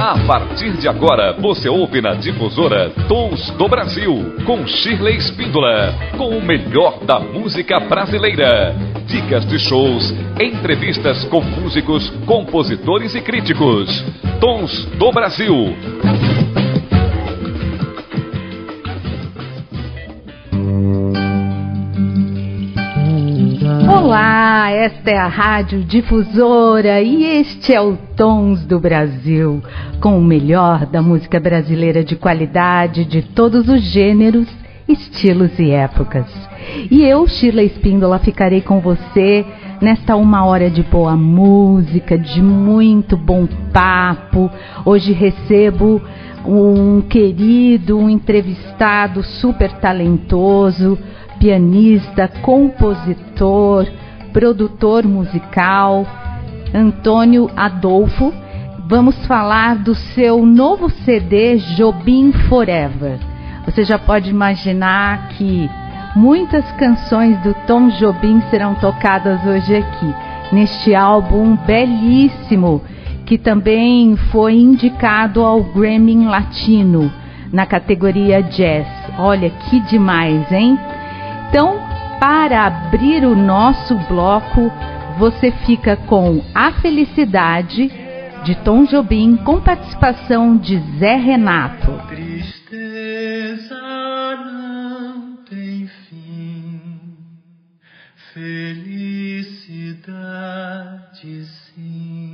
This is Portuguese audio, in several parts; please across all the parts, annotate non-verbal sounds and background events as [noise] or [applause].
A partir de agora, você ouve na difusora Tons do Brasil, com Shirley Espíndola, com o melhor da música brasileira. Dicas de shows, entrevistas com músicos, compositores e críticos. Tons do Brasil. Olá, esta é a Rádio Difusora e este é o Tons do Brasil, com o melhor da música brasileira de qualidade de todos os gêneros, estilos e épocas. E eu, Sheila Espíndola, ficarei com você nesta uma hora de boa música, de muito bom papo. Hoje recebo um querido, um entrevistado super talentoso pianista, compositor, produtor musical, Antônio Adolfo. Vamos falar do seu novo CD Jobim Forever. Você já pode imaginar que muitas canções do Tom Jobim serão tocadas hoje aqui, neste álbum belíssimo, que também foi indicado ao Grammy Latino na categoria Jazz. Olha que demais, hein? Então, para abrir o nosso bloco, você fica com A Felicidade de Tom Jobim com participação de Zé Renato. Tristeza não tem fim, felicidade sim.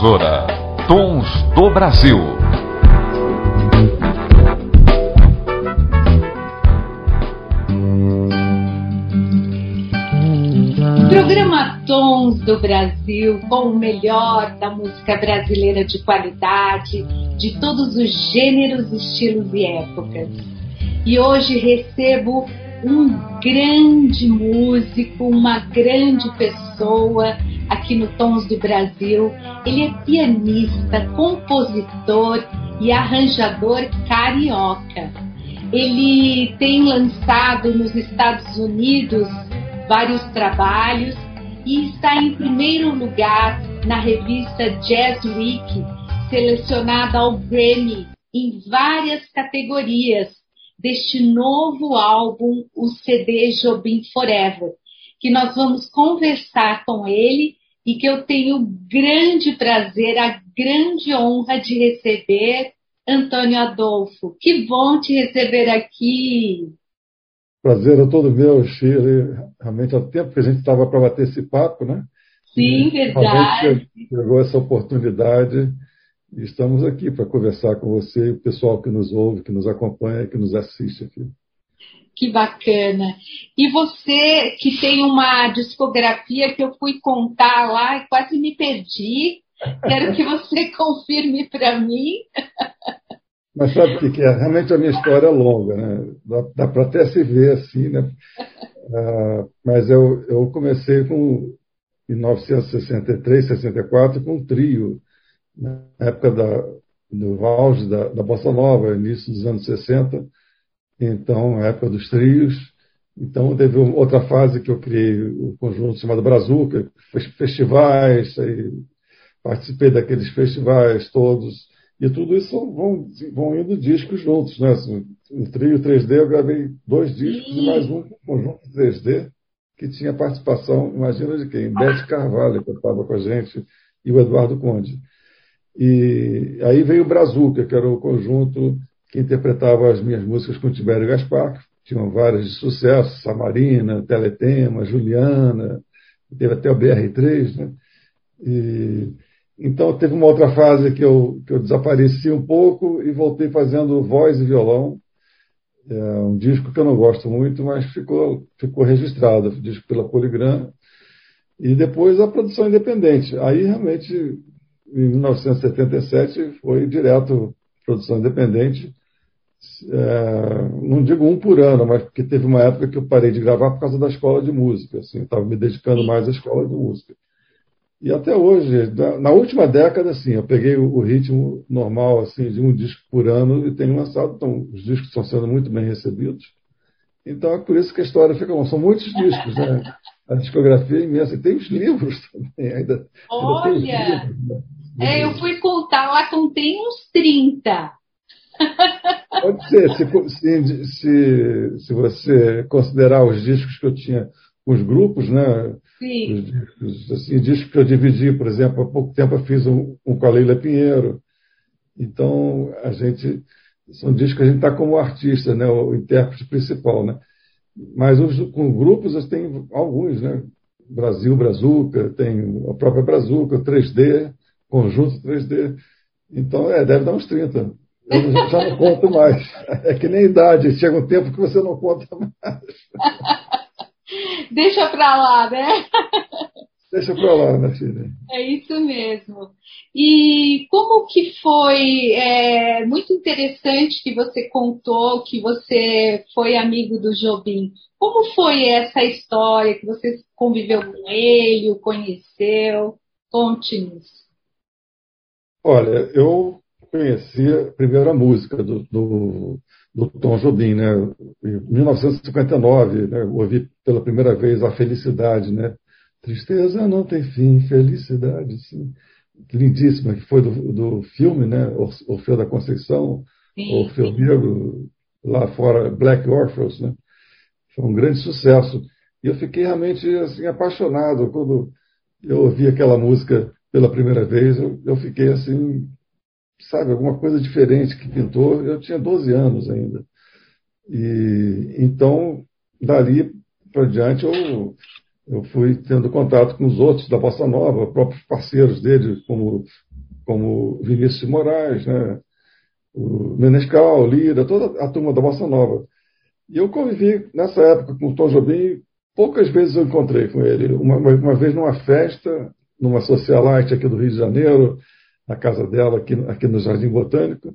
Difusora Tons do Brasil. Programa Tons do Brasil, com o melhor da música brasileira de qualidade, de todos os gêneros, estilos e épocas. E hoje recebo um grande músico, uma grande pessoa aqui no Tons do Brasil. Ele é pianista, compositor e arranjador carioca. Ele tem lançado nos Estados Unidos vários trabalhos e está em primeiro lugar na revista Jazz Week, selecionada ao Grammy em várias categorias deste novo álbum, o CD Jobim Forever, que nós vamos conversar com ele e que eu tenho o grande prazer, a grande honra de receber Antônio Adolfo. Que bom te receber aqui. Prazer é todo meu, Shirley. Realmente há tempo que a gente estava para bater esse papo, né? Sim, e, verdade. Chegou essa oportunidade e estamos aqui para conversar com você e o pessoal que nos ouve, que nos acompanha, que nos assiste aqui. Que bacana. E você que tem uma discografia que eu fui contar lá e quase me perdi, quero que você [laughs] confirme para mim. Mas sabe o que é? Realmente a minha história é longa, né? Dá, dá para até se ver assim, né? Uh, mas eu, eu comecei com, em 1963, 64, com um trio, na época da, do auge da, da Bossa Nova, início dos anos 60, então, época dos trios. Então, teve outra fase que eu criei o um conjunto chamado Brazuca, festivais, participei daqueles festivais todos, e tudo isso vão, vão indo discos juntos, né? No trio 3D eu gravei dois discos e mais um conjunto 3D que tinha participação, imagina de quem? Beth Carvalho, que estava com a gente, e o Eduardo Conde. E aí veio o Brazuca, que era o conjunto que interpretava as minhas músicas com Tibério Gaspar, que tinham várias de sucesso, Samarina, Teletema, Juliana, teve até o BR3, né? E, então teve uma outra fase que eu, que eu desapareci um pouco e voltei fazendo voz e violão. É um disco que eu não gosto muito, mas ficou, ficou registrado, disco pela Poligram. E depois a produção independente. Aí realmente, em 1977, foi direto produção independente. É, não digo um por ano, mas porque teve uma época que eu parei de gravar por causa da escola de música. Assim, estava me dedicando mais à escola de música. E até hoje, na última década, assim, eu peguei o ritmo normal assim de um disco por ano e tenho lançado, então os discos estão sendo muito bem recebidos. Então é por isso que a história fica longa. São muitos discos, né? A discografia é imensa. E tem os livros [laughs] também. Ainda, Olha! Ainda livros, né? É, eu fui contar, lá contém uns 30. Pode ser, se, se, se, você considerar os discos que eu tinha os grupos, né? Sim. Os discos, assim, discos que eu dividi, por exemplo, há pouco tempo eu fiz um, um com a Leila Pinheiro. Então, a gente. São discos que a gente está como artista, né? O intérprete principal, né? Mas os, com grupos tem alguns, né? Brasil, Brazuca, tem a própria Brazuca, 3D, conjunto 3D. Então, é, deve dar uns 30. Eu já não conto mais. É que nem idade, chega um tempo que você não conta mais. [laughs] Deixa pra lá, né? Deixa pra lá, né, filha? É isso mesmo. E como que foi? É muito interessante que você contou que você foi amigo do Jobim. Como foi essa história que você conviveu com ele, o conheceu? Conte-nos. Olha, eu conhecia primeiro a música do, do do Tom Jobim, né? Em 1959, né? ouvi pela primeira vez a Felicidade, né? Tristeza não tem fim, felicidade sim. Lindíssima, que foi do, do filme, né? Orfeu da Conceição, sim. Orfeu Negro, lá fora, Black Orpheus, né? Foi um grande sucesso. E eu fiquei realmente assim, apaixonado quando eu ouvi aquela música pela primeira vez. Eu, eu fiquei assim sabe, alguma coisa diferente que pintou. Eu tinha 12 anos ainda. E então, dali para diante, eu, eu fui tendo contato com os outros da Bossa Nova, próprios parceiros dele, como, como Vinícius Moraes, né? o Menescal, Lira, toda a turma da Bossa Nova. E eu convivi nessa época com o Tom Jobim, poucas vezes eu encontrei com ele. Uma, uma vez numa festa, numa socialite aqui do Rio de Janeiro, na casa dela, aqui, aqui no Jardim Botânico,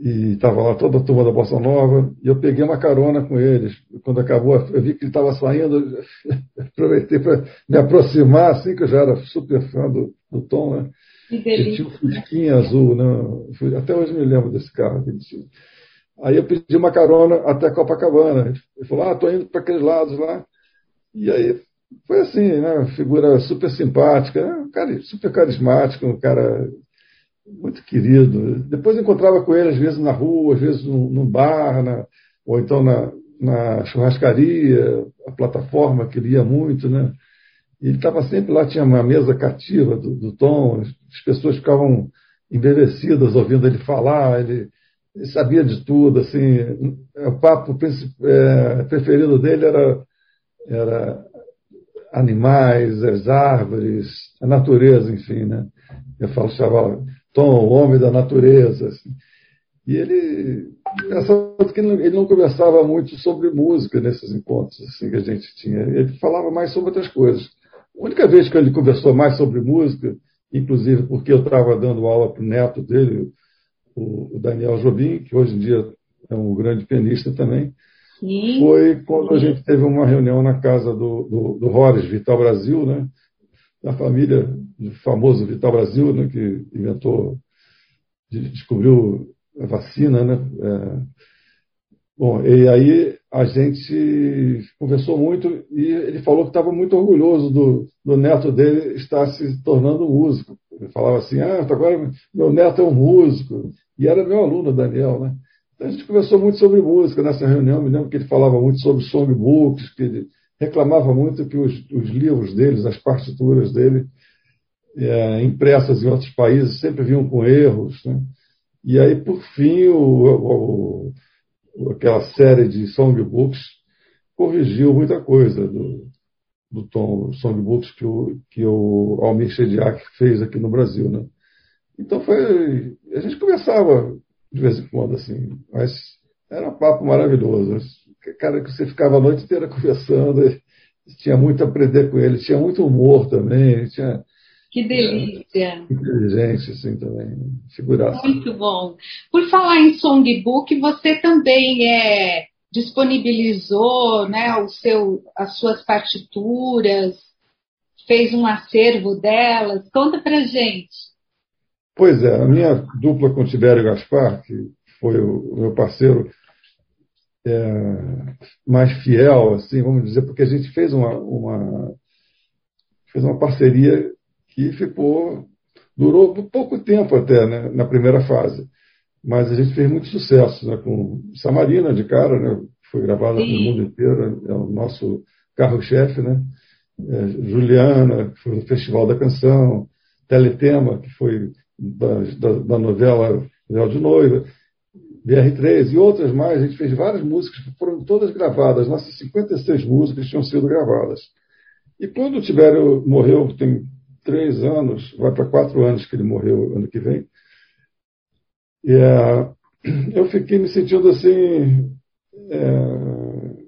e estava lá toda a turma da Bossa Nova, e eu peguei uma carona com eles. Quando acabou, eu vi que ele estava saindo, [laughs] aproveitei para me aproximar, assim, que eu já era super fã do, do Tom, né? Que delícia. tinha um Fusquinha azul, né? Até hoje me lembro desse carro que ele tinha. Aí eu pedi uma carona até Copacabana. Ele falou, ah, estou indo para aqueles lados lá. E aí foi assim, né? Figura super simpática, né? um cara super carismático, um cara muito querido. Depois encontrava com ele, às vezes na rua, às vezes num, bar, na, ou então na, na churrascaria, a plataforma que ele ia muito, né? ele estava sempre lá, tinha uma mesa cativa do, do Tom, as pessoas ficavam embevecidas ouvindo ele falar, ele, ele sabia de tudo, assim, o papo é, preferido dele era, era animais, as árvores, a natureza, enfim, né? Eu falo, chamava Tom, o homem da natureza, assim. E ele, engraçado que ele não conversava muito sobre música nesses encontros assim, que a gente tinha. Ele falava mais sobre outras coisas. A única vez que ele conversou mais sobre música, inclusive porque eu estava dando aula para o neto dele, o, Daniel Jobim, que hoje em dia é um grande pianista também, Sim. foi quando a gente teve uma reunião na casa do, do, do Horace Vital Brasil, né? Da família do famoso Vital Brasil, né? que inventou, descobriu a vacina, né? É, Bom, e aí a gente conversou muito e ele falou que estava muito orgulhoso do, do, neto dele estar se tornando músico. Ele falava assim, ah, agora meu neto é um músico. E era meu aluno, Daniel, né? Então a gente conversou muito sobre música nessa reunião. Me lembro que ele falava muito sobre songbooks, que ele reclamava muito que os, os livros deles, as partituras dele, é, impressas em outros países, sempre vinham com erros. Né? E aí, por fim, o, o aquela série de songbooks corrigiu muita coisa do, do tom songbooks que o, que o Almir Shediak fez aqui no Brasil, né? Então foi, a gente conversava de vez em quando assim, mas era um papo maravilhoso. Cara, que você ficava a noite inteira [laughs] conversando, tinha muito a aprender com ele, tinha muito humor também, tinha que delícia! Inteligente, assim, também. Figuraça. Muito bom. Por falar em songbook, você também é, disponibilizou né, o seu, as suas partituras, fez um acervo delas. Conta pra gente. Pois é, a minha dupla com Tibério Gaspar, que foi o meu parceiro é, mais fiel, assim, vamos dizer, porque a gente fez uma, uma, fez uma parceria que ficou durou pouco tempo até né, na primeira fase, mas a gente fez muito sucesso né, com Samarina de cara, né, foi gravada no mundo inteiro, é o nosso carro-chefe, né? É, Juliana, que foi no Festival da Canção, Teletema, que foi da, da, da novela Véu de Noiva, BR3 e outras mais. A gente fez várias músicas que foram todas gravadas. Nossas 56 músicas tinham sido gravadas. E quando o Tibério morreu, tem três anos, vai para quatro anos que ele morreu ano que vem. É, eu fiquei me sentindo assim, é,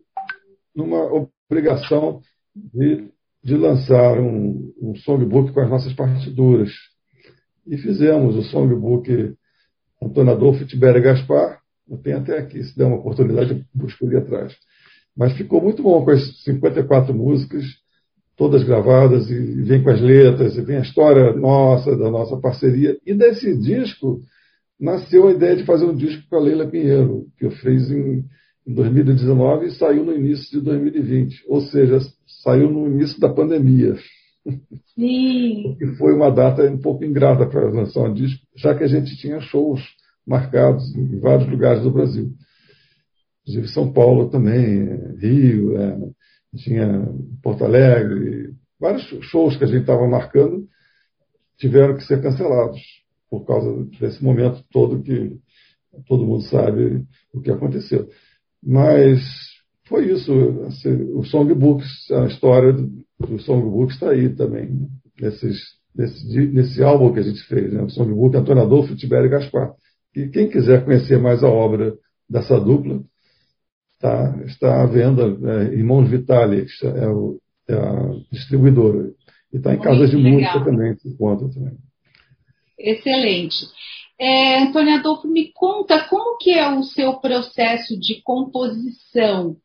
numa obrigação de, de lançar um, um songbook com as nossas partituras. E fizemos o songbook Antônio Adolfo Tibério Gaspar. Eu tenho até aqui, se der uma oportunidade, busco ali atrás. Mas ficou muito bom com as 54 músicas todas gravadas, e vem com as letras, e vem a história nossa, da nossa parceria. E desse disco nasceu a ideia de fazer um disco com a Leila Pinheiro, que eu fiz em 2019 e saiu no início de 2020. Ou seja, saiu no início da pandemia. Sim. que foi uma data um pouco ingrata para lançar um disco, já que a gente tinha shows marcados em vários lugares do Brasil. Inclusive São Paulo também, Rio, é, tinha Porto Alegre, vários shows que a gente estava marcando tiveram que ser cancelados por causa desse momento todo que todo mundo sabe o que aconteceu. Mas foi isso. Assim, o Songbooks, a história do Songbooks está aí também, né? nesses, nesse, nesse álbum que a gente fez, né? o Songbook Antônio Adolfo, Tibério Gaspar. E quem quiser conhecer mais a obra dessa dupla, tá, está à venda, é, Irmãos Vitali, é, o, é a distribuidora. E está em casas de música também, se encontra também. Excelente. É, Antônio Adolfo, me conta como que é o seu processo de composição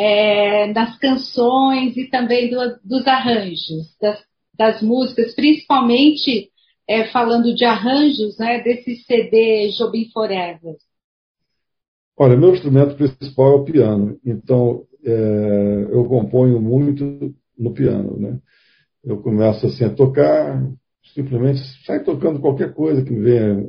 é, das canções e também do, dos arranjos, das, das, músicas, principalmente é, falando de arranjos né, desse CD Jobim Forever. Olha, meu instrumento principal é o piano, então é, eu componho muito no piano, né? Eu começo assim a tocar, simplesmente sai tocando qualquer coisa que me venha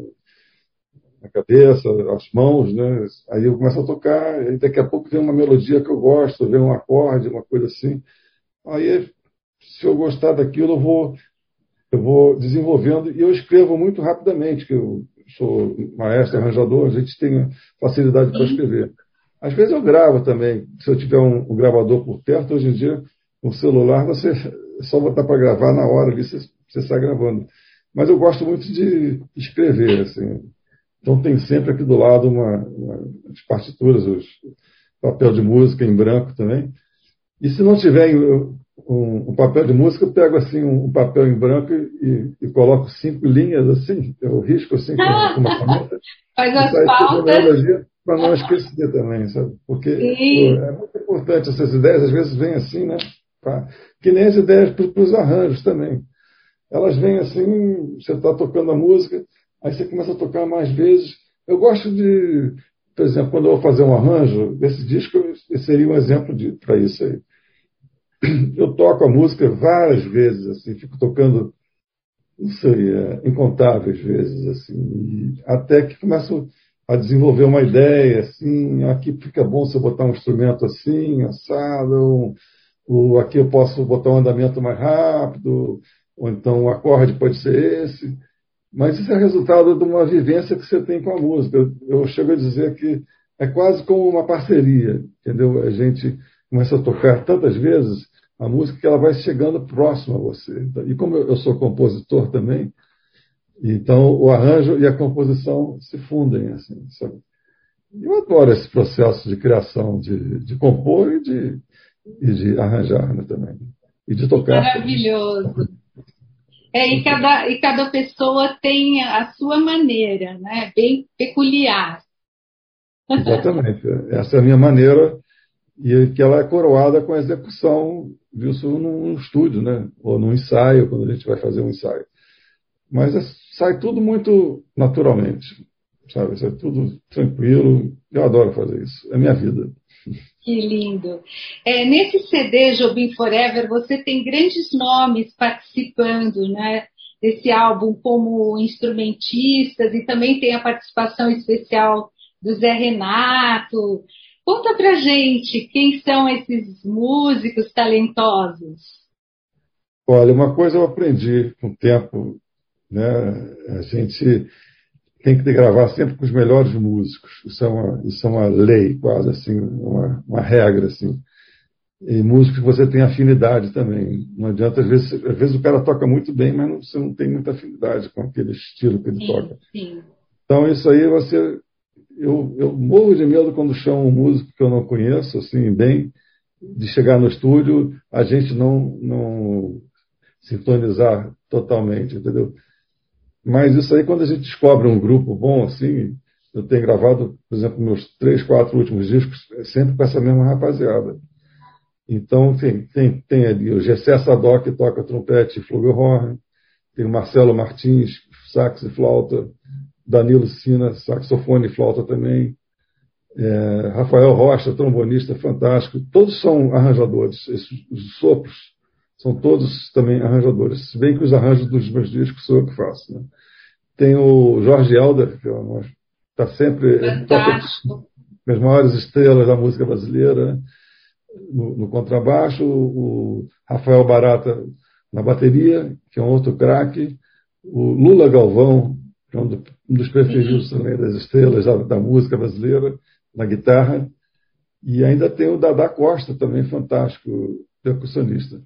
na cabeça, as mãos, né? Aí eu começo a tocar, e daqui a pouco vem uma melodia que eu gosto, vem um acorde, uma coisa assim. Aí, se eu gostar daquilo, eu vou, eu vou desenvolvendo e eu escrevo muito rapidamente, que eu sou maestro, arranjador, a gente tem facilidade para escrever. Às vezes eu gravo também, se eu tiver um, um gravador por perto, hoje em dia, um celular, você é só botar para gravar na hora ali, você, você está gravando. Mas eu gosto muito de escrever, assim. Então tem sempre aqui do lado uma, uma, as partituras, os papel de música em branco também. E se não tiver um, um papel de música, eu pego assim um, papel em branco e, e, coloco cinco linhas assim, eu risco assim com, com uma caneta. [laughs] Faz as pautas. Para não esquecer também, sabe? Porque pô, é muito importante essas ideias, às vezes vêm assim, né? Pra, que nem as ideias para os arranjos também. Elas vêm assim, você está tocando a música, Aí você começa a tocar mais vezes. Eu gosto de, por exemplo, quando eu vou fazer um arranjo desse disco, seria um exemplo para isso aí. Eu toco a música várias vezes, assim, fico tocando, não sei, é, incontáveis vezes, assim, até que começo a desenvolver uma ideia, assim, aqui fica bom se eu botar um instrumento assim, assado, ou aqui eu posso botar um andamento mais rápido, ou então o acorde pode ser esse. Mas isso é resultado de uma vivência que você tem com a música. Eu, eu chego a dizer que é quase como uma parceria, entendeu? A gente começa a tocar tantas vezes a música que ela vai chegando próximo a você. E como eu sou compositor também, então o arranjo e a composição se fundem, assim, sabe? Eu adoro esse processo de criação, de, de compor e de, e de arranjar né, também. E de tocar. Maravilhoso. É, e, cada, e cada pessoa tem a sua maneira, né? Bem peculiar. Exatamente. Essa é a minha maneira e que ela é coroada com a execução disso num estúdio, né? Ou num ensaio, quando a gente vai fazer um ensaio. Mas é, sai tudo muito naturalmente, sabe? Sai tudo tranquilo. Eu adoro fazer isso. É minha vida. Que lindo. É, nesse CD Jobim Forever, você tem grandes nomes participando, né? Desse álbum como instrumentistas e também tem a participação especial do Zé Renato. Conta pra gente quem são esses músicos talentosos. Olha, uma coisa eu aprendi com o tempo, né? A gente tem que gravar sempre com os melhores músicos. Isso é uma, isso é uma lei, quase assim, uma, uma regra assim. E músicos que você tem afinidade também. Não adianta, às vezes, às vezes o cara toca muito bem, mas não, você não tem muita afinidade com aquele estilo que ele sim, toca. Sim. Então isso aí você, eu, eu morro de medo quando chamo um músico que eu não conheço, assim, bem, de chegar no estúdio, a gente não, não sintonizar totalmente, entendeu? Mas isso aí, quando a gente descobre um grupo bom, assim, eu tenho gravado, por exemplo, meus três, quatro últimos discos, é sempre com essa mesma rapaziada. Então, tem, tem, tem ali o Gessé Sadoc, que toca trompete e flugelhorn, tem o Marcelo Martins, sax e flauta, Danilo Sina, saxofone e flauta também, é, Rafael Rocha, trombonista fantástico, todos são arranjadores, esses, os sopros são todos também arranjadores, se bem que os arranjos dos meus discos sou eu que faço. Né? Tem o Jorge Helder, que está é sempre Fantástico. as maiores estrelas da música brasileira, né? no, no, contrabaixo, o Rafael Barata na bateria, que é um outro craque, o Lula Galvão, que é um, do, um dos preferidos também das estrelas da, da música brasileira, na guitarra, E ainda tem o Dada Costa, também fantástico, percussionista.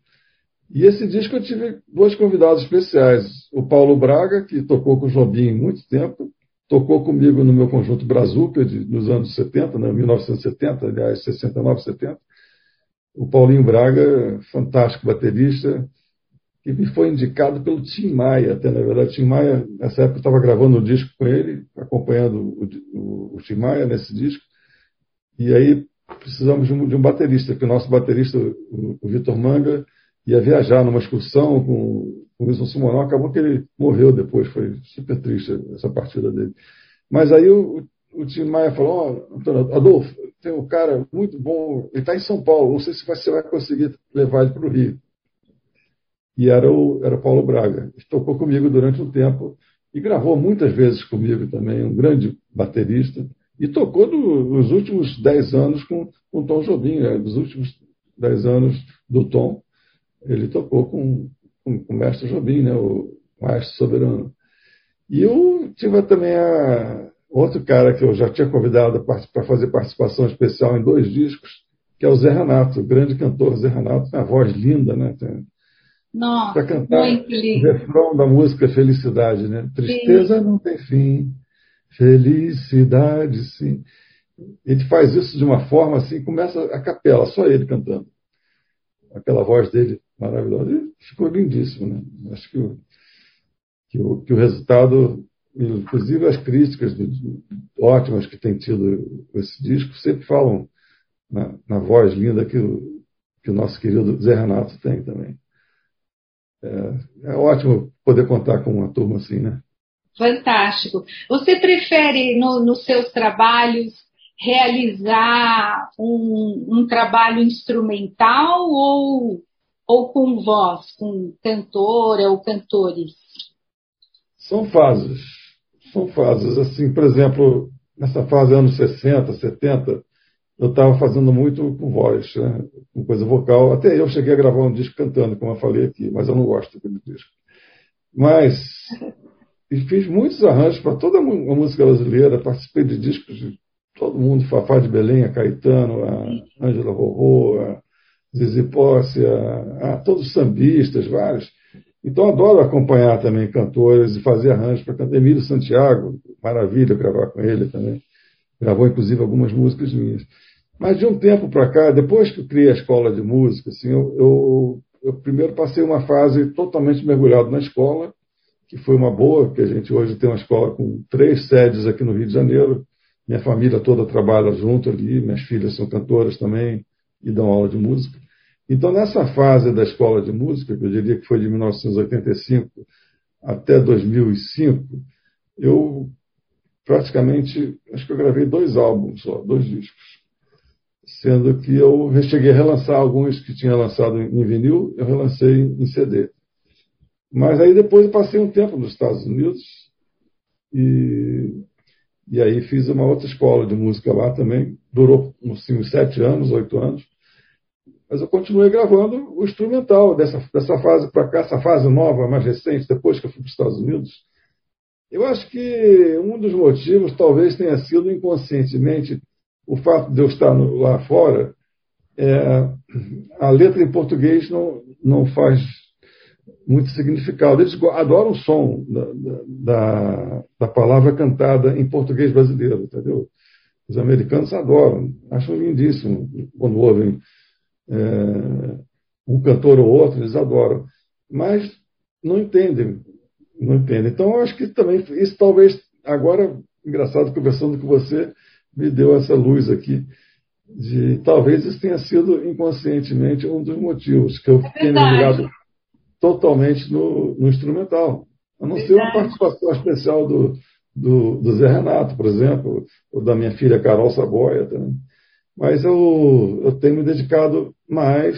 E esse disco eu tive dois convidados especiais. O Paulo Braga, que tocou com o Jobim muito tempo, tocou comigo no meu conjunto Brazuca, nos anos 70, né, 1970, aliás, 69, 70. O Paulinho Braga, fantástico baterista, que me foi indicado pelo Tim Maia, até na verdade. Tim Maia, nessa época, estava gravando o um disco com ele, acompanhando o, o, o, Tim Maia nesse disco. E aí precisamos de um, de um baterista, porque o nosso baterista, o, o Vitor Manga, ia viajar numa excursão com, o Wilson Simonal, acabou que ele morreu depois, foi super triste essa partida dele. Mas aí o, o Tim Maia falou, oh, Adolfo, tem um cara muito bom, ele está em São Paulo, não sei se você vai conseguir levar ele para o Rio. E era o, era o Paulo Braga. Ele tocou comigo durante um tempo e gravou muitas vezes comigo também, um grande baterista. E tocou no, nos últimos dez anos com, com Tom Jobim, né? nos últimos dez anos do Tom ele tocou com, com, com o mestre Jobim, né, o maestro soberano. E eu tive também a, outro cara que eu já tinha convidado para fazer participação especial em dois discos, que é o Zé Renato, o grande cantor Zé Renato, tem uma voz linda, né? Para cantar o refrão da música Felicidade, né? Tristeza sim. não tem fim, felicidade sim. Ele faz isso de uma forma assim, começa a capela, só ele cantando. Aquela voz dele maravilhosa. E ficou lindíssimo, né? Acho que o, que o, que o resultado, inclusive as críticas do, ótimas que tem tido esse disco, sempre falam na, na voz linda que o, que o nosso querido Zé Renato tem também. É, é ótimo poder contar com uma turma assim, né? Fantástico. Você prefere no, nos seus trabalhos realizar um, um trabalho instrumental ou ou com voz, com cantora ou cantores? São fases. São fases. Assim, por exemplo, nessa fase anos 60, 70, eu estava fazendo muito com voz, né? com coisa vocal. Até eu cheguei a gravar um disco cantando, como eu falei aqui, mas eu não gosto daquele disco. Mas [laughs] fiz muitos arranjos para toda a música brasileira, participei de discos de todo mundo, Fafá de Belém, a Caetano, a Ângela Rorô, a Zizi Posse, a, a, todos os sambistas, vários. Então, adoro acompanhar também cantores e fazer arranjos para cantar. Emílio Santiago, maravilha gravar com ele também. Gravou, inclusive, algumas músicas minhas. Mas de um tempo para cá, depois que eu criei a escola de música, assim, eu, eu, eu, primeiro passei uma fase totalmente mergulhado na escola, que foi uma boa, porque a gente hoje tem uma escola com três sedes aqui no Rio de Janeiro. Minha família toda trabalha junto ali, minhas filhas são cantoras também e dão aula de música. Então, nessa fase da escola de música, que eu diria que foi de 1985 até 2005, eu praticamente, acho que eu gravei dois álbuns só, dois discos. Sendo que eu cheguei a relançar alguns que tinha lançado em vinil, eu relancei em CD. Mas aí depois eu passei um tempo nos Estados Unidos e, e aí fiz uma outra escola de música lá também. Durou uns, uns sete anos, oito anos. Mas eu continuei gravando o instrumental dessa, dessa fase para cá, essa fase nova, mais recente, depois que eu fui para os Estados Unidos. Eu acho que um dos motivos talvez tenha sido inconscientemente o fato de eu estar no, lá fora. É, a letra em português não, não faz muito significado. Eles adoram o som da, da, da palavra cantada em português brasileiro, entendeu? Os americanos adoram, acham lindíssimo quando ouvem é, um cantor ou outro, eles adoram, mas não entendem, não entendem. Então, eu acho que também isso talvez agora, engraçado conversando com você, me deu essa luz aqui de talvez isso tenha sido inconscientemente um dos motivos que eu é tenha mergulhado totalmente no, no, instrumental. A não ser uma participação especial do, do, do, Zé Renato, por exemplo, ou da minha filha Carol Saboia também. Mas eu, eu tenho me dedicado mais,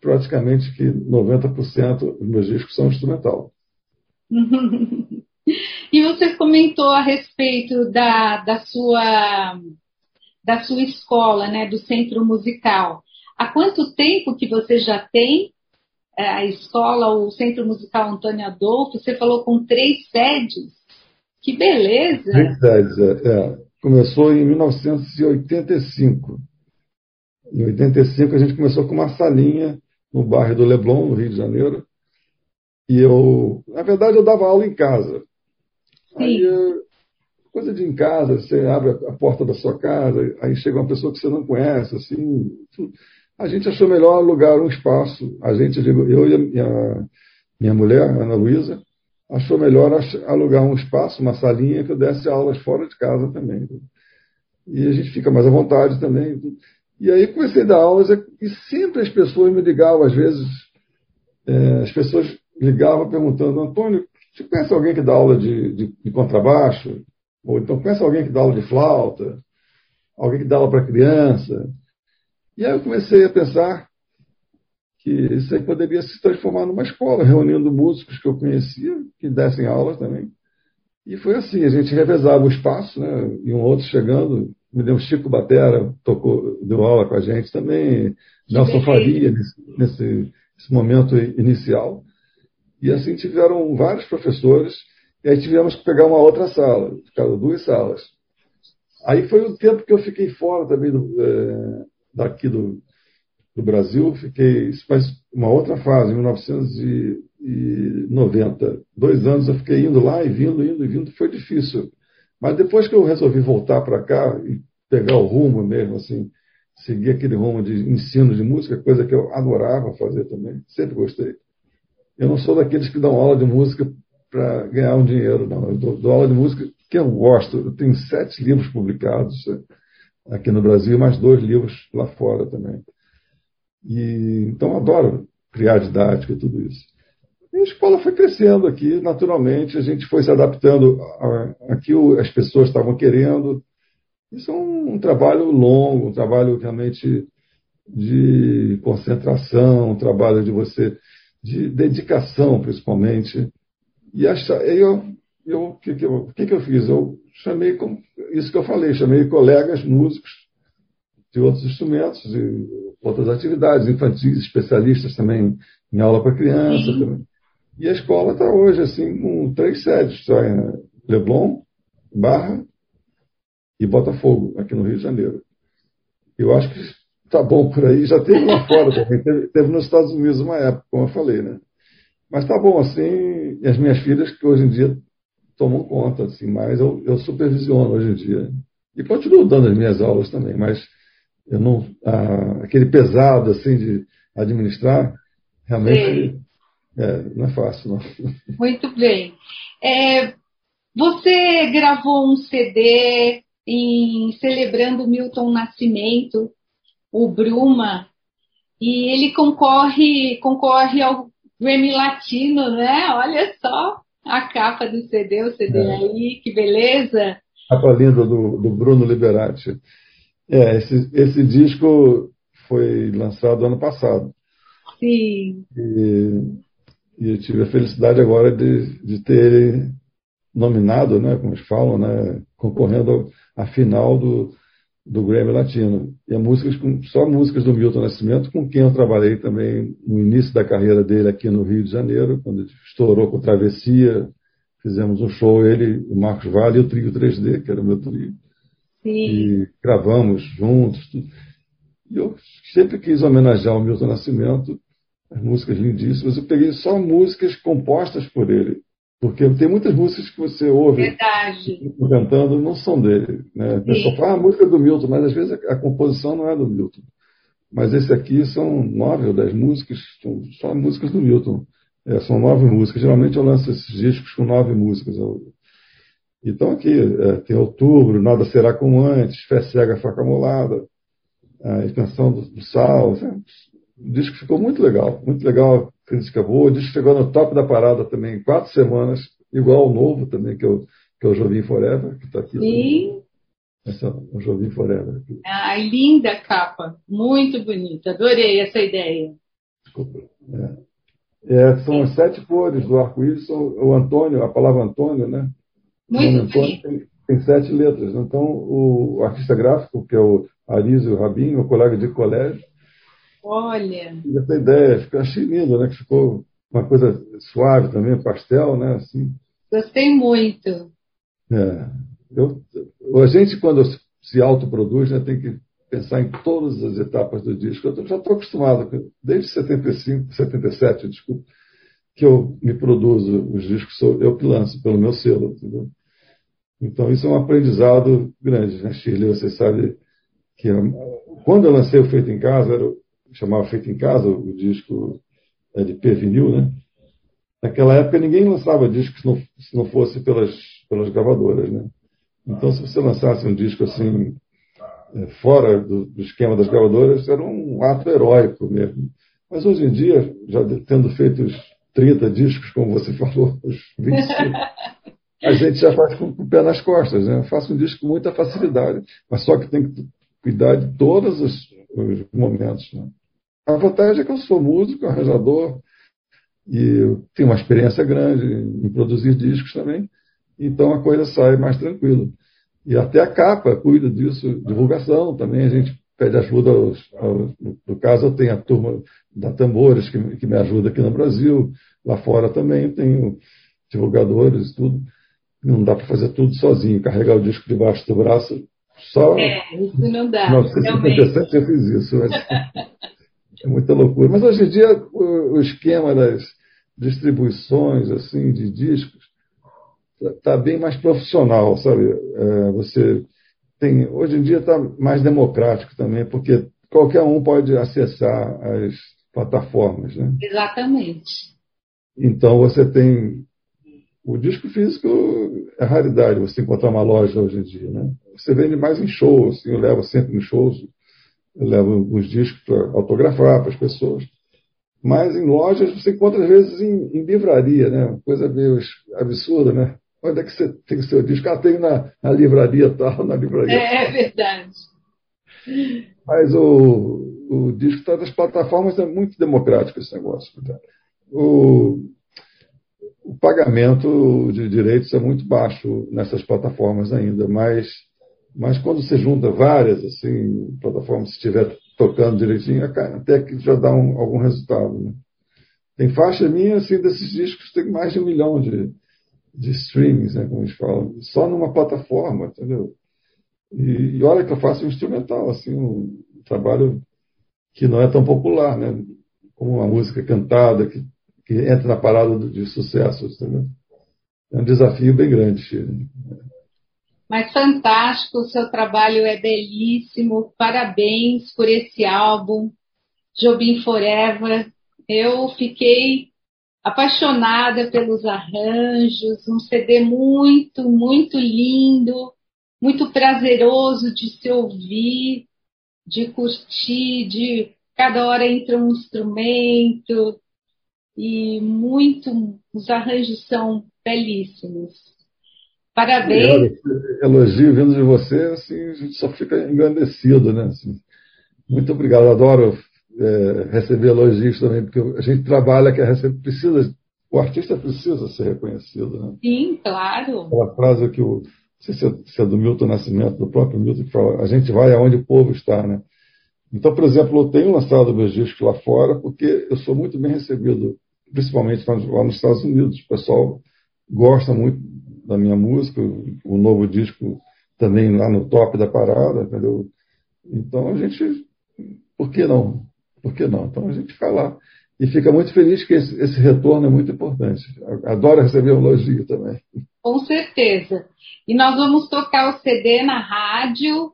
praticamente que 90% dos meus discos são instrumental. [laughs] e você comentou a respeito da, da, sua, da sua escola, né, do centro musical. Há quanto tempo que você já tem é, a escola, o Centro Musical Antônio Adolfo? Você falou com três sedes? Que beleza! Três sedes, é. é. Começou em 1985. Em 85 a gente começou com uma salinha no bairro do Leblon, no Rio de Janeiro. E eu, na verdade, eu dava aula em casa. Sim. Aí, coisa de em casa, você abre a porta da sua casa, aí chega uma pessoa que você não conhece, assim. A gente achou melhor alugar um espaço. A gente, eu e a minha, minha mulher, Ana Luísa, achou melhor alugar um espaço, uma salinha que eu desse aulas fora de casa também. E a gente fica mais à vontade também. E aí comecei a dar aulas e sempre as pessoas me ligavam, às vezes, é, as pessoas ligavam perguntando, Antônio, você conhece alguém que dá aula de, de, de contrabaixo? Ou então conhece alguém que dá aula de flauta? Alguém que dá aula para criança? E aí eu comecei a pensar que isso aí poderia se transformar numa escola, reunindo músicos que eu conhecia, que dessem aulas também. E foi assim, a gente revezava o espaço, né? E um outro chegando, me deu Chico Batera, tocou, deu aula com a gente também, Nelson Faria, nesse, nesse, nesse momento inicial. E assim tiveram vários professores, e aí tivemos que pegar uma outra sala, ficaram duas salas. Aí foi o tempo que eu fiquei fora também do, é, daqui do, do Brasil, fiquei, mas uma outra fase, em 1990. Dois anos eu fiquei indo lá e vindo, indo e vindo, foi difícil. Mas depois que eu resolvi voltar para cá e pegar o rumo mesmo, assim, seguir aquele rumo de ensino de música, coisa que eu adorava fazer também, sempre gostei. Eu não sou daqueles que dão aula de música para ganhar um dinheiro, não. Eu dou, dou, aula de música que eu gosto. Eu tenho sete livros publicados eh, aqui no Brasil, mais dois livros lá fora também. E, então, adoro criar didática e tudo isso. E a escola foi crescendo aqui, naturalmente, a gente foi se adaptando a, que as pessoas estavam querendo. Isso é um, um trabalho longo, um trabalho realmente de concentração, um trabalho de você, de dedicação, principalmente. E achar, eu, eu, que, que, eu, que, que eu fiz? Eu chamei, isso que eu falei, chamei colegas músicos de outros instrumentos, outras atividades infantis, especialistas também em aula para criança. Também. E a escola está hoje assim com três sedes, só em Leblon, Barra e Botafogo, aqui no Rio de Janeiro. Eu acho que está bom por aí, já teve lá fora [laughs] também, teve, teve, nos Estados Unidos uma época, como eu falei, né? Mas está bom assim, e as minhas filhas que hoje em dia tomam conta, assim, mas eu, eu supervisiono hoje em dia. E continuo dando as minhas aulas também, mas eu não, ah, aquele pesado assim de administrar, realmente é, não é fácil. Não. [laughs] Muito bem. É, você gravou um CD em, celebrando o Milton Nascimento, o Bruma, e ele concorre, concorre ao Grammy Latino, né? Olha só a capa do CD, o CD é. aí, que beleza. Capa linda do, do Bruno Liberati. É, esse, esse disco foi lançado ano passado. Sim. E, e eu tive a felicidade agora de, de ter ele nominado, né, como eles falam, né, concorrendo à final do, do Grammy Latino. E músicas com, só músicas do Milton Nascimento, com quem eu trabalhei também no início da carreira dele aqui no Rio de Janeiro, quando ele estourou com Travessia. Fizemos um show, ele, o Marcos Vale e o Trio 3D, que era o meu trio. Sim. E gravamos juntos. E eu sempre quis homenagear o Milton Nascimento, as músicas lindíssimas. Eu peguei só músicas compostas por ele. Porque tem muitas músicas que você ouve Verdade. cantando não são dele. Né? A pessoa fala, ah, a música é do Milton, mas às vezes a, a, composição não é do Milton. Mas esse aqui são nove ou dez músicas, são só músicas do Milton. É, são nove músicas. Geralmente eu lanço esses discos com nove músicas. Eu, então aqui é, tem outubro, nada será como antes, fé cega, faca molada, a extensão do, do sal. Assim, o disco ficou muito legal, muito legal, crítica boa. O disco chegou no top da parada também em quatro semanas, igual ao novo também, que, eu, que é o Jovim Forever, que está aqui. Sim. Essa, o Jovim Forever. Aqui. Ah, linda capa, muito bonita, adorei essa ideia. Desculpa. É. É, são as sete cores do arco-íris, o Antônio, a palavra Antônio, né? Muito bem. Tem, tem, sete letras. Então, o artista gráfico, que é o Arísio Rabin, meu colega de colégio. Olha. Essa ideia, achei lindo, né? Que ficou uma coisa suave também, pastel, né? Assim. Gostei muito. É. Eu, a gente, quando se autoproduz, né, tem que pensar em todas as etapas do disco. Eu já estou acostumado, desde 75, 77, desculpa, que eu me produzo os discos, eu que lanço pelo meu selo, entendeu? Então isso é um aprendizado grande, né, Shirley? Você sabe que quando eu lancei o Feito em Casa, era, chamava Feito em Casa, o disco LP vinil, né? Naquela época ninguém lançava disco se não, se não fosse pelas, pelas gravadoras, né? Então se você lançasse um disco assim é, fora do, do, esquema das gravadoras, era um ato heróico mesmo. Mas hoje em dia, já tendo feito os 30 discos, como você [laughs] falou, os 25, a gente já faz com, o pé nas costas. Né? Eu faço um disco com muita facilidade, mas só que tem que cuidar de todos os, os momentos. Né? A vantagem é que eu sou músico, arranjador, e tenho uma experiência grande em produzir discos também, então a coisa sai mais tranquila. E até a capa cuida disso, divulgação também, a gente pede ajuda aos, aos, no caso eu tenho a turma da Tambores que, que me ajuda aqui no Brasil, lá fora também tenho divulgadores e tudo. Não dá para fazer tudo sozinho, carregar o disco debaixo do braço só. É, isso não dá. Em 1957 eu fiz isso. Mas é muita loucura. Mas hoje em dia o, o esquema das distribuições assim de discos está bem mais profissional, sabe? É, você tem hoje em dia está mais democrático também, porque qualquer um pode acessar as plataformas, né? Exatamente. Então você tem o disco físico é raridade você encontrar uma loja hoje em dia, né? Você vende mais em shows, assim, eu levo sempre nos shows, eu levo os discos para autografar para as pessoas. Mas em lojas você encontra às vezes em, em livraria, né? Coisa meio absurda, né? Onde é que você tem o seu disco? Ah, tem na, na livraria tal, na livraria. É, é verdade. Mas o, o disco está nas plataformas, é muito democrático esse negócio. O, o pagamento de direitos é muito baixo nessas plataformas ainda, mas, mas quando você junta várias assim, plataformas, se estiver tocando direitinho, até que já dá um, algum resultado. Né? Tem faixa minha, assim, desses discos, tem mais de um milhão de, de streamings, né, como eles falam, só numa plataforma, entendeu? E, e olha que eu faço um instrumental, assim, um trabalho que não é tão popular, né? Como uma música cantada que, que entra na parada de sucesso, entendeu? É um desafio bem grande, Chile. Mas fantástico, o seu trabalho é belíssimo. Parabéns por esse álbum, Jobim Forever. Eu fiquei apaixonada pelos arranjos, um CD muito, muito lindo, muito prazeroso de se ouvir, de curtir, de cada hora entra um instrumento e muito, os arranjos são belíssimos. Parabéns. Elogio vindo de você, assim, a gente só fica engrandecido, né? Assim, muito obrigado, adoro é, receber elogios também, porque a gente trabalha que recebe, precisa, o artista precisa ser reconhecido. Né? Sim, claro. Aquela frase que o, não sei se é, se é do Milton Nascimento, do próprio Milton, que fala, a gente vai aonde o povo está, né? Então, por exemplo, eu tenho lançado meus discos lá fora porque eu sou muito bem recebido, principalmente lá nos Estados Unidos. O pessoal gosta muito da minha música, o novo disco também lá no top da parada, entendeu? Então a gente, por que não? Por que não? Então a gente vai lá. E fica muito feliz que esse, esse retorno é muito importante. Adoro receber um elogio também. Com certeza. E nós vamos tocar o CD na rádio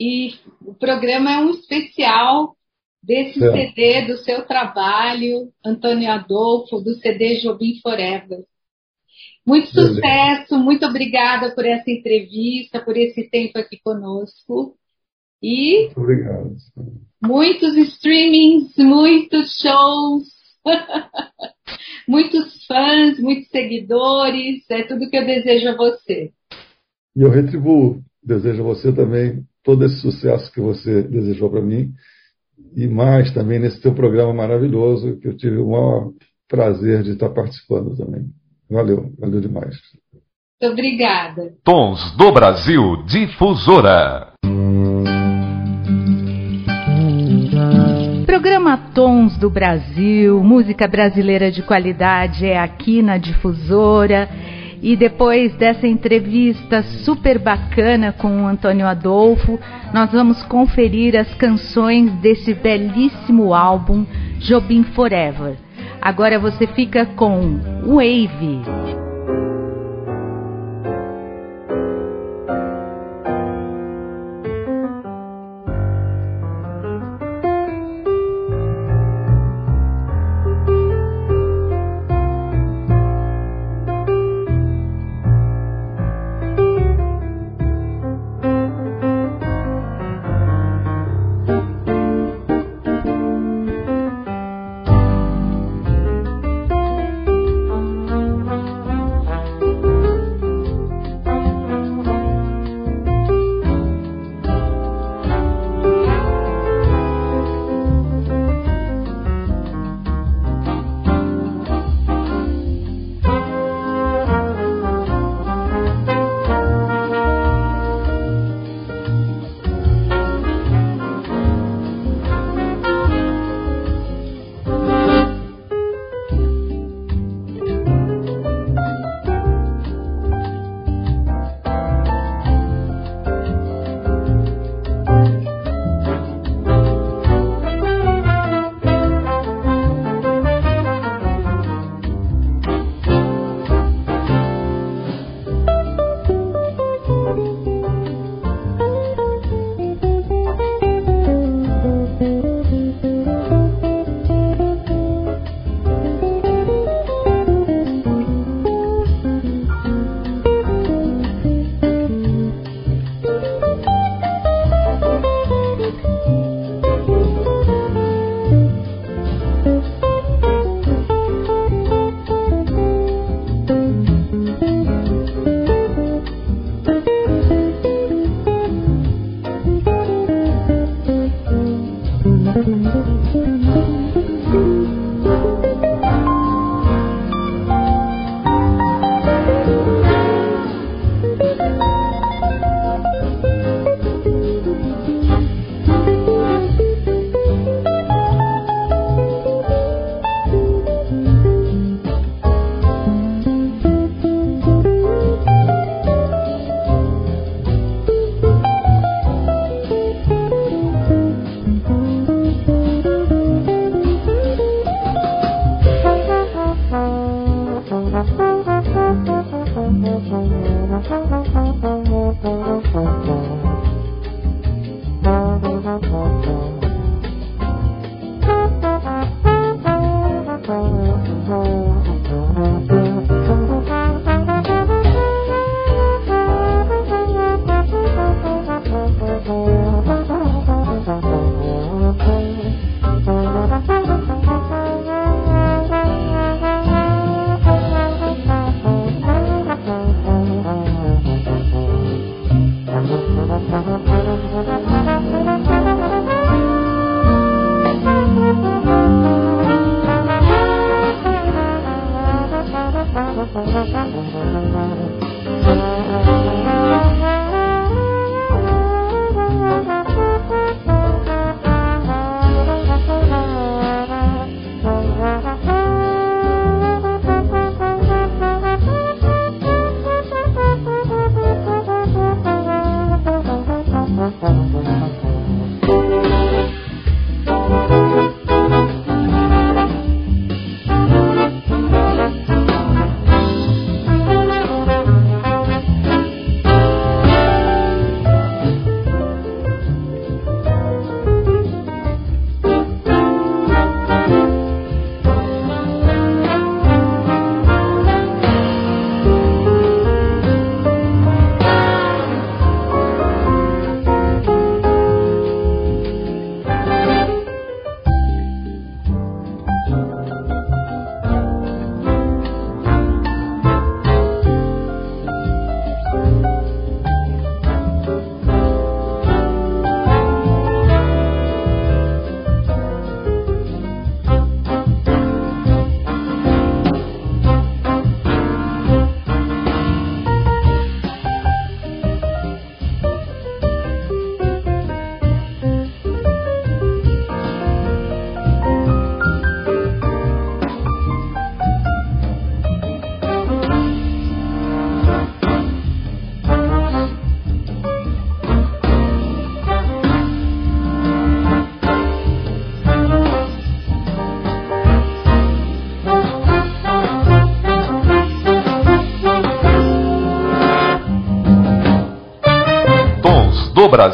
e o programa é um especial desse é. CD do seu trabalho, Antônio Adolfo, do CD Jobim Forever. Muito sucesso, muito obrigada por essa entrevista, por esse tempo aqui conosco. E muito obrigado muitos streamings, muitos shows, [laughs] muitos fãs, muitos seguidores. É tudo que eu desejo a você. E eu retribuo, desejo a você também todo esse sucesso que você desejou para mim e mais também nesse teu programa maravilhoso que eu tive o maior prazer de estar participando também. Valeu, valeu demais. Muito obrigada. Tons do Brasil Difusora. Programa Tons do Brasil, música brasileira de qualidade é aqui na Difusora. E depois dessa entrevista super bacana com o Antônio Adolfo, nós vamos conferir as canções desse belíssimo álbum Jobim Forever. Agora você fica com Wave.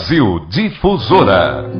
Brasil Difusora.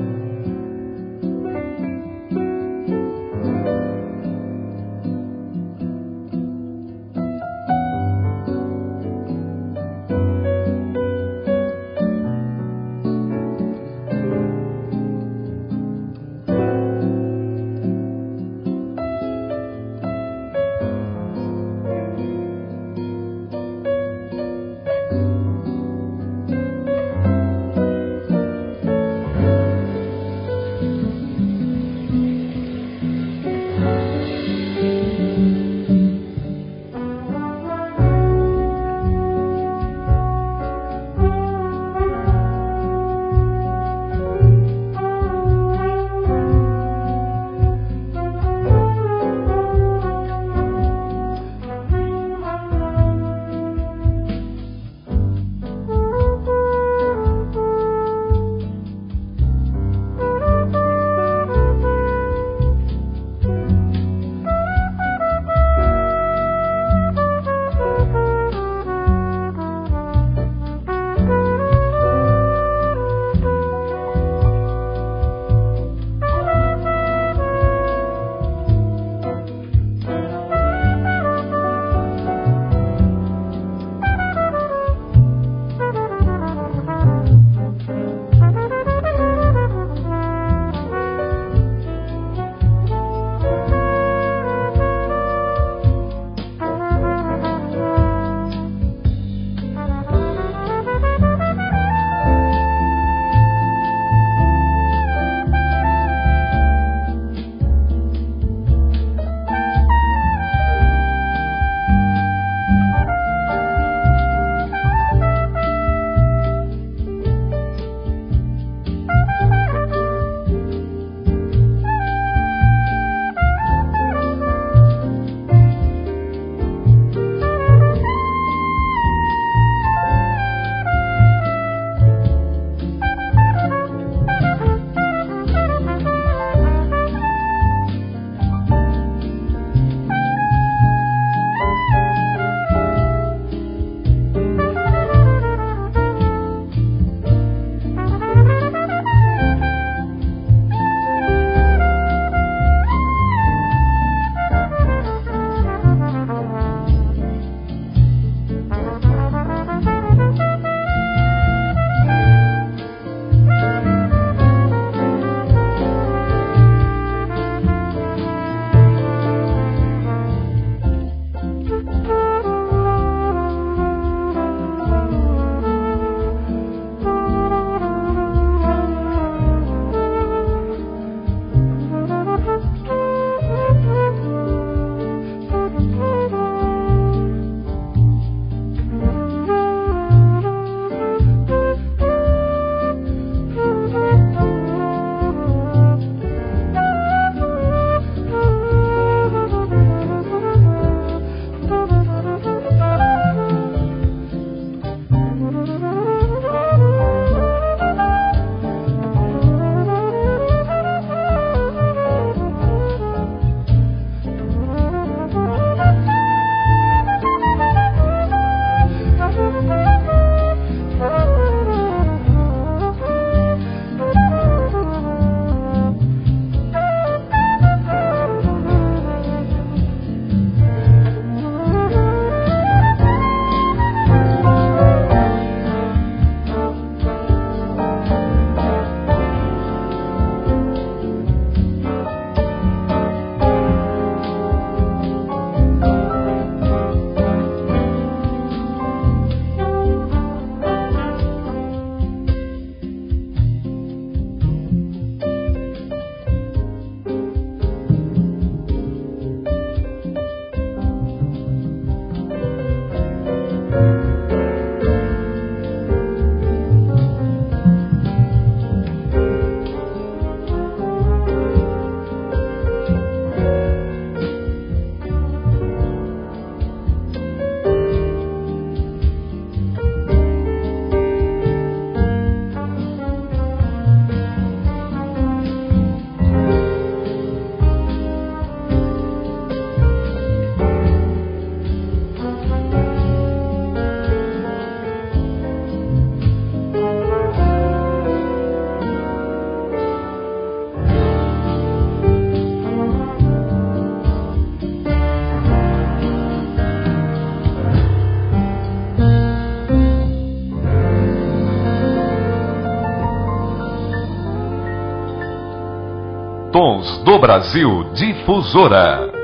Tons do Brasil Difusora.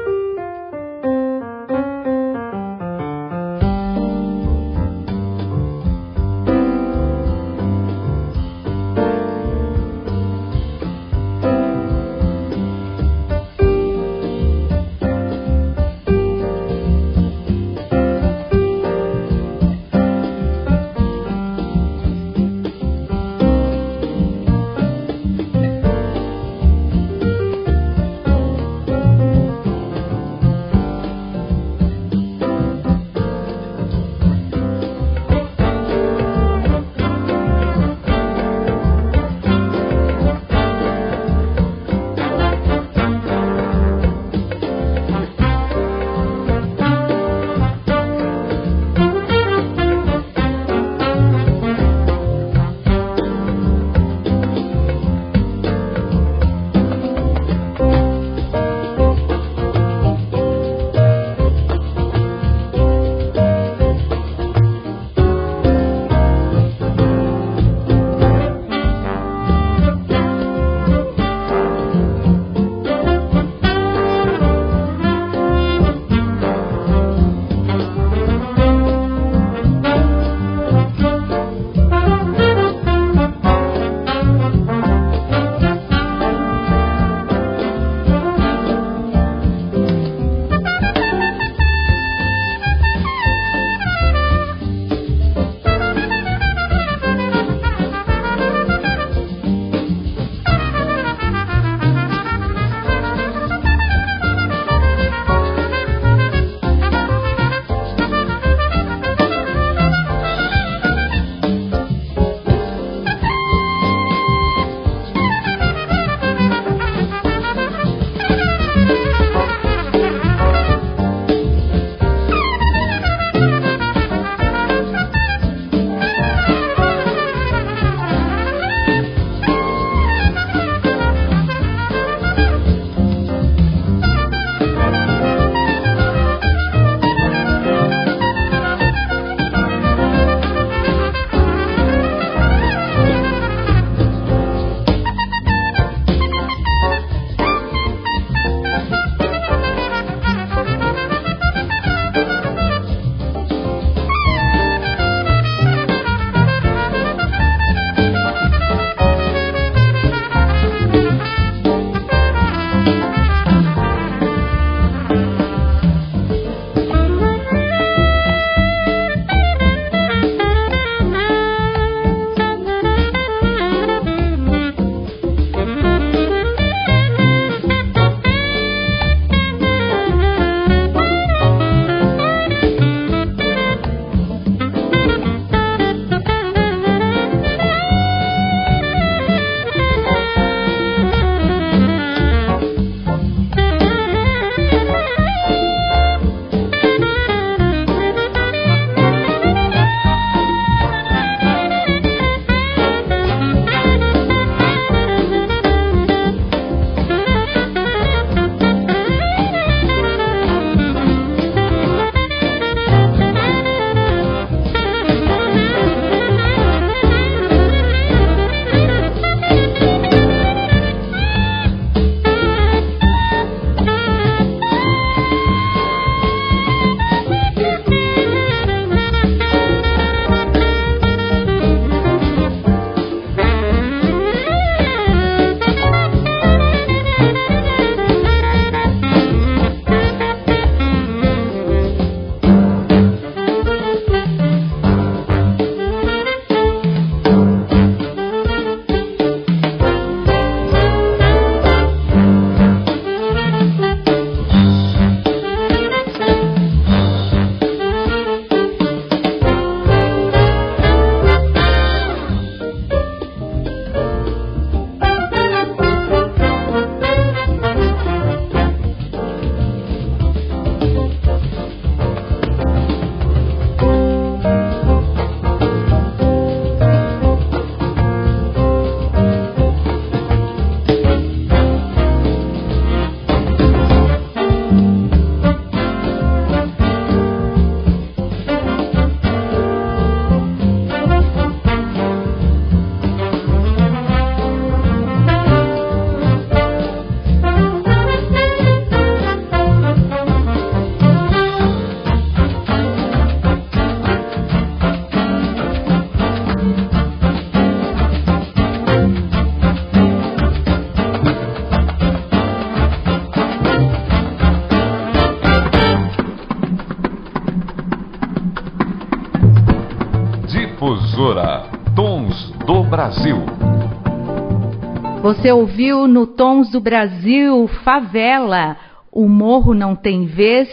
Você ouviu no Tons do Brasil Favela, O Morro Não Tem Vez,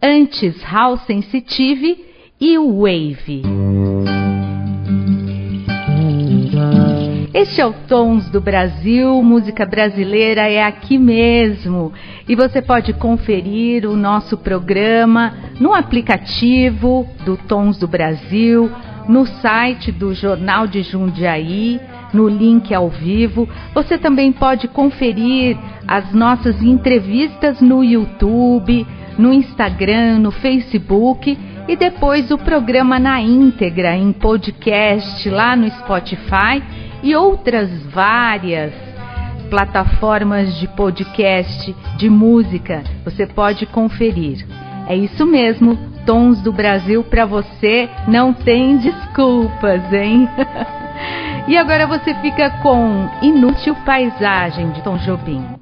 antes How Sensitive e Wave. Este é o Tons do Brasil, música brasileira é aqui mesmo. E você pode conferir o nosso programa no aplicativo do Tons do Brasil, no site do Jornal de Jundiaí, no link ao vivo. Você também pode conferir as nossas entrevistas no YouTube, no Instagram, no Facebook e depois o programa na íntegra em podcast lá no Spotify e outras várias plataformas de podcast de música. Você pode conferir. É isso mesmo, Tons do Brasil para você não tem desculpas, hein? [laughs] e agora você fica com Inútil Paisagem de Tom Jobim.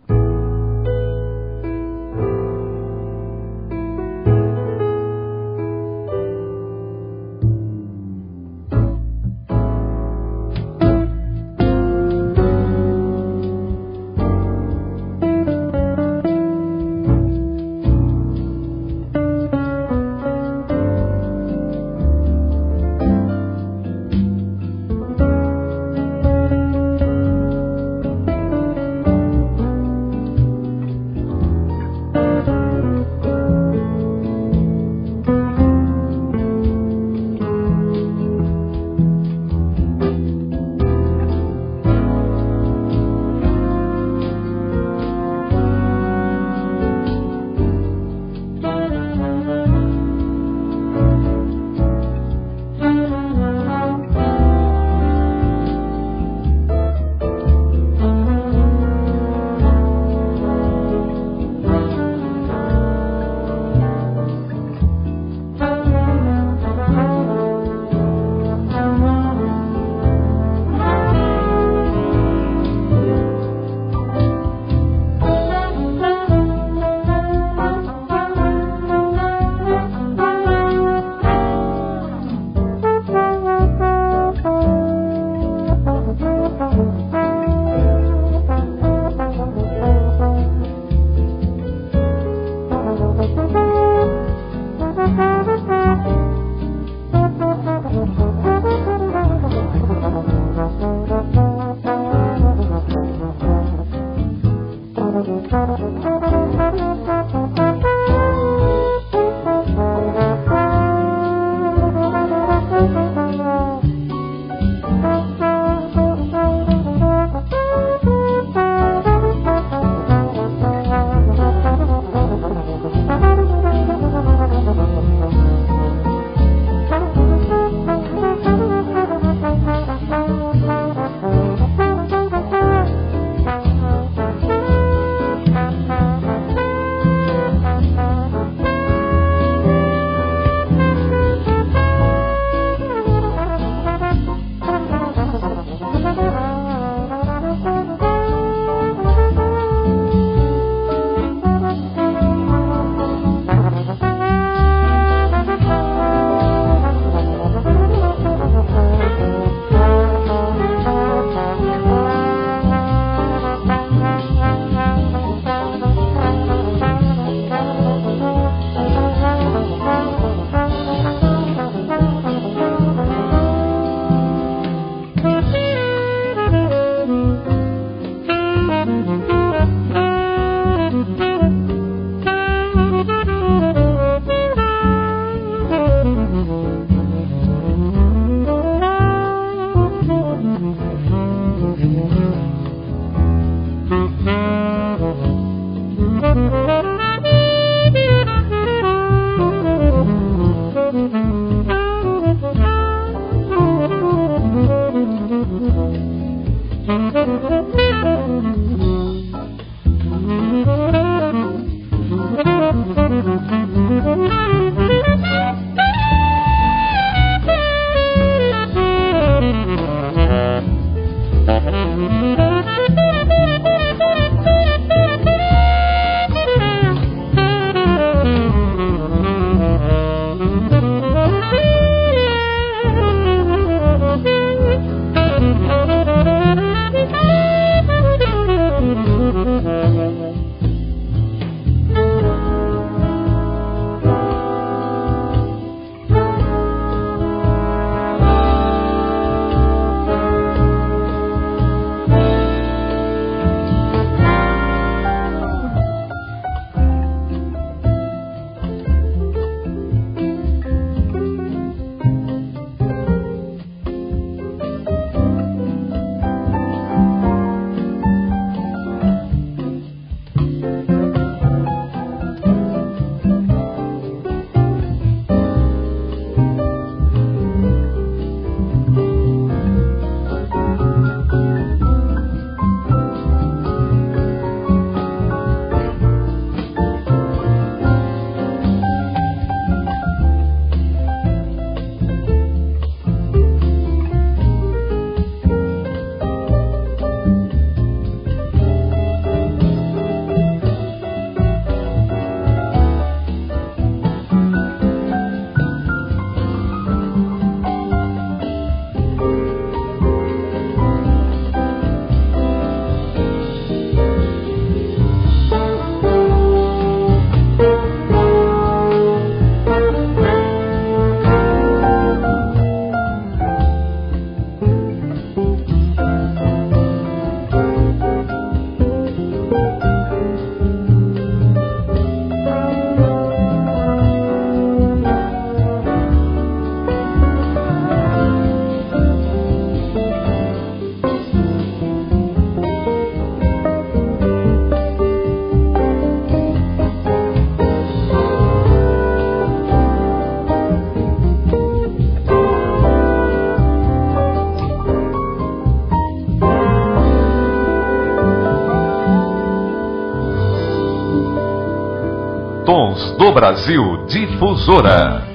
Brasil Difusora.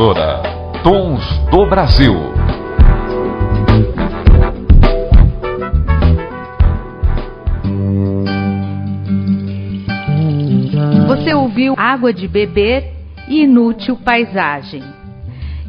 Difusora Tons do Brasil. Você ouviu Água de Beber e Inútil Paisagem.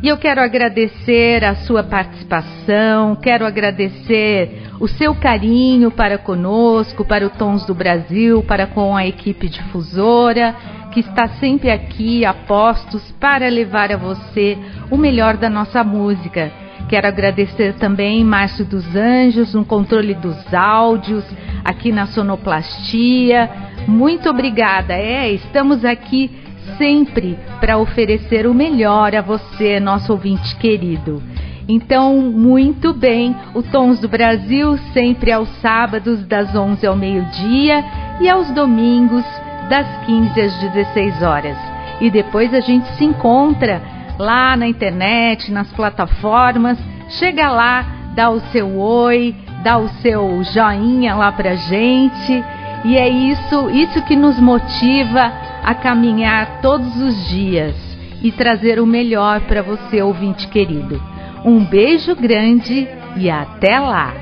E eu quero agradecer a sua participação, quero agradecer o seu carinho para conosco, para o Tons do Brasil, para com a equipe difusora que está sempre aqui a postos para levar a você o melhor da nossa música. Quero agradecer também Márcio dos Anjos, no controle dos áudios, aqui na sonoplastia. Muito obrigada. É, estamos aqui sempre para oferecer o melhor a você, nosso ouvinte querido. Então, muito bem, o Tons do Brasil sempre aos sábados das 11 ao meio-dia e aos domingos das 15 às 16 horas. E depois a gente se encontra lá na internet, nas plataformas. Chega lá, dá o seu oi, dá o seu joinha lá pra gente. E é isso, isso que nos motiva a caminhar todos os dias e trazer o melhor para você, ouvinte querido. Um beijo grande e até lá.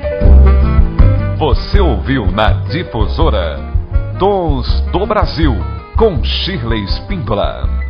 Você ouviu na Difusora Tons do Brasil com Shirley Spindola.